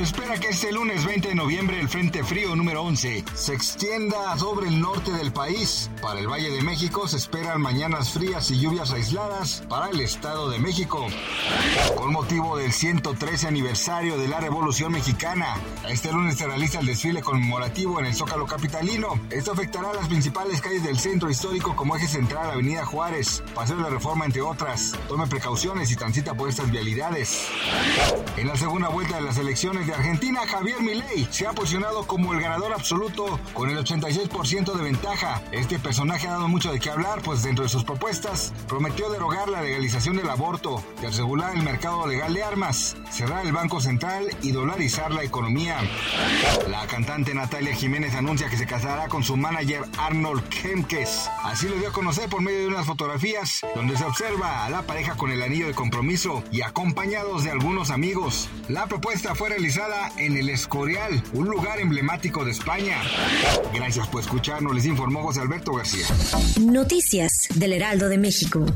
Espera que este lunes 20 de noviembre el Frente Frío número 11 se extienda sobre el norte del país. Para el Valle de México se esperan mañanas frías y lluvias aisladas para el Estado de México. Con motivo del 113 aniversario de la Revolución Mexicana, este lunes se realiza el desfile conmemorativo en el Zócalo Capitalino. Esto afectará las principales calles del centro histórico como eje central, Avenida Juárez, Paseo de la Reforma, entre otras. Tome precauciones y transita por estas vialidades. En la segunda vuelta de las elecciones de Argentina, Javier Milei se ha posicionado como el ganador absoluto con el 86% de ventaja. Este personaje ha dado mucho de qué hablar, pues dentro de sus propuestas prometió derogar la legalización del aborto, desregular el mercado legal de armas, cerrar el Banco Central y dolarizar la economía. La cantante Natalia Jiménez anuncia que se casará con su manager Arnold Kemkes. Así lo dio a conocer por medio de unas fotografías donde se observa a la pareja con el anillo de compromiso y acompañados de algunos amigos. La propuesta fue realizada en el Escorial, un lugar emblemático de España. Gracias por escucharnos, les informó José Alberto García. Noticias del Heraldo de México.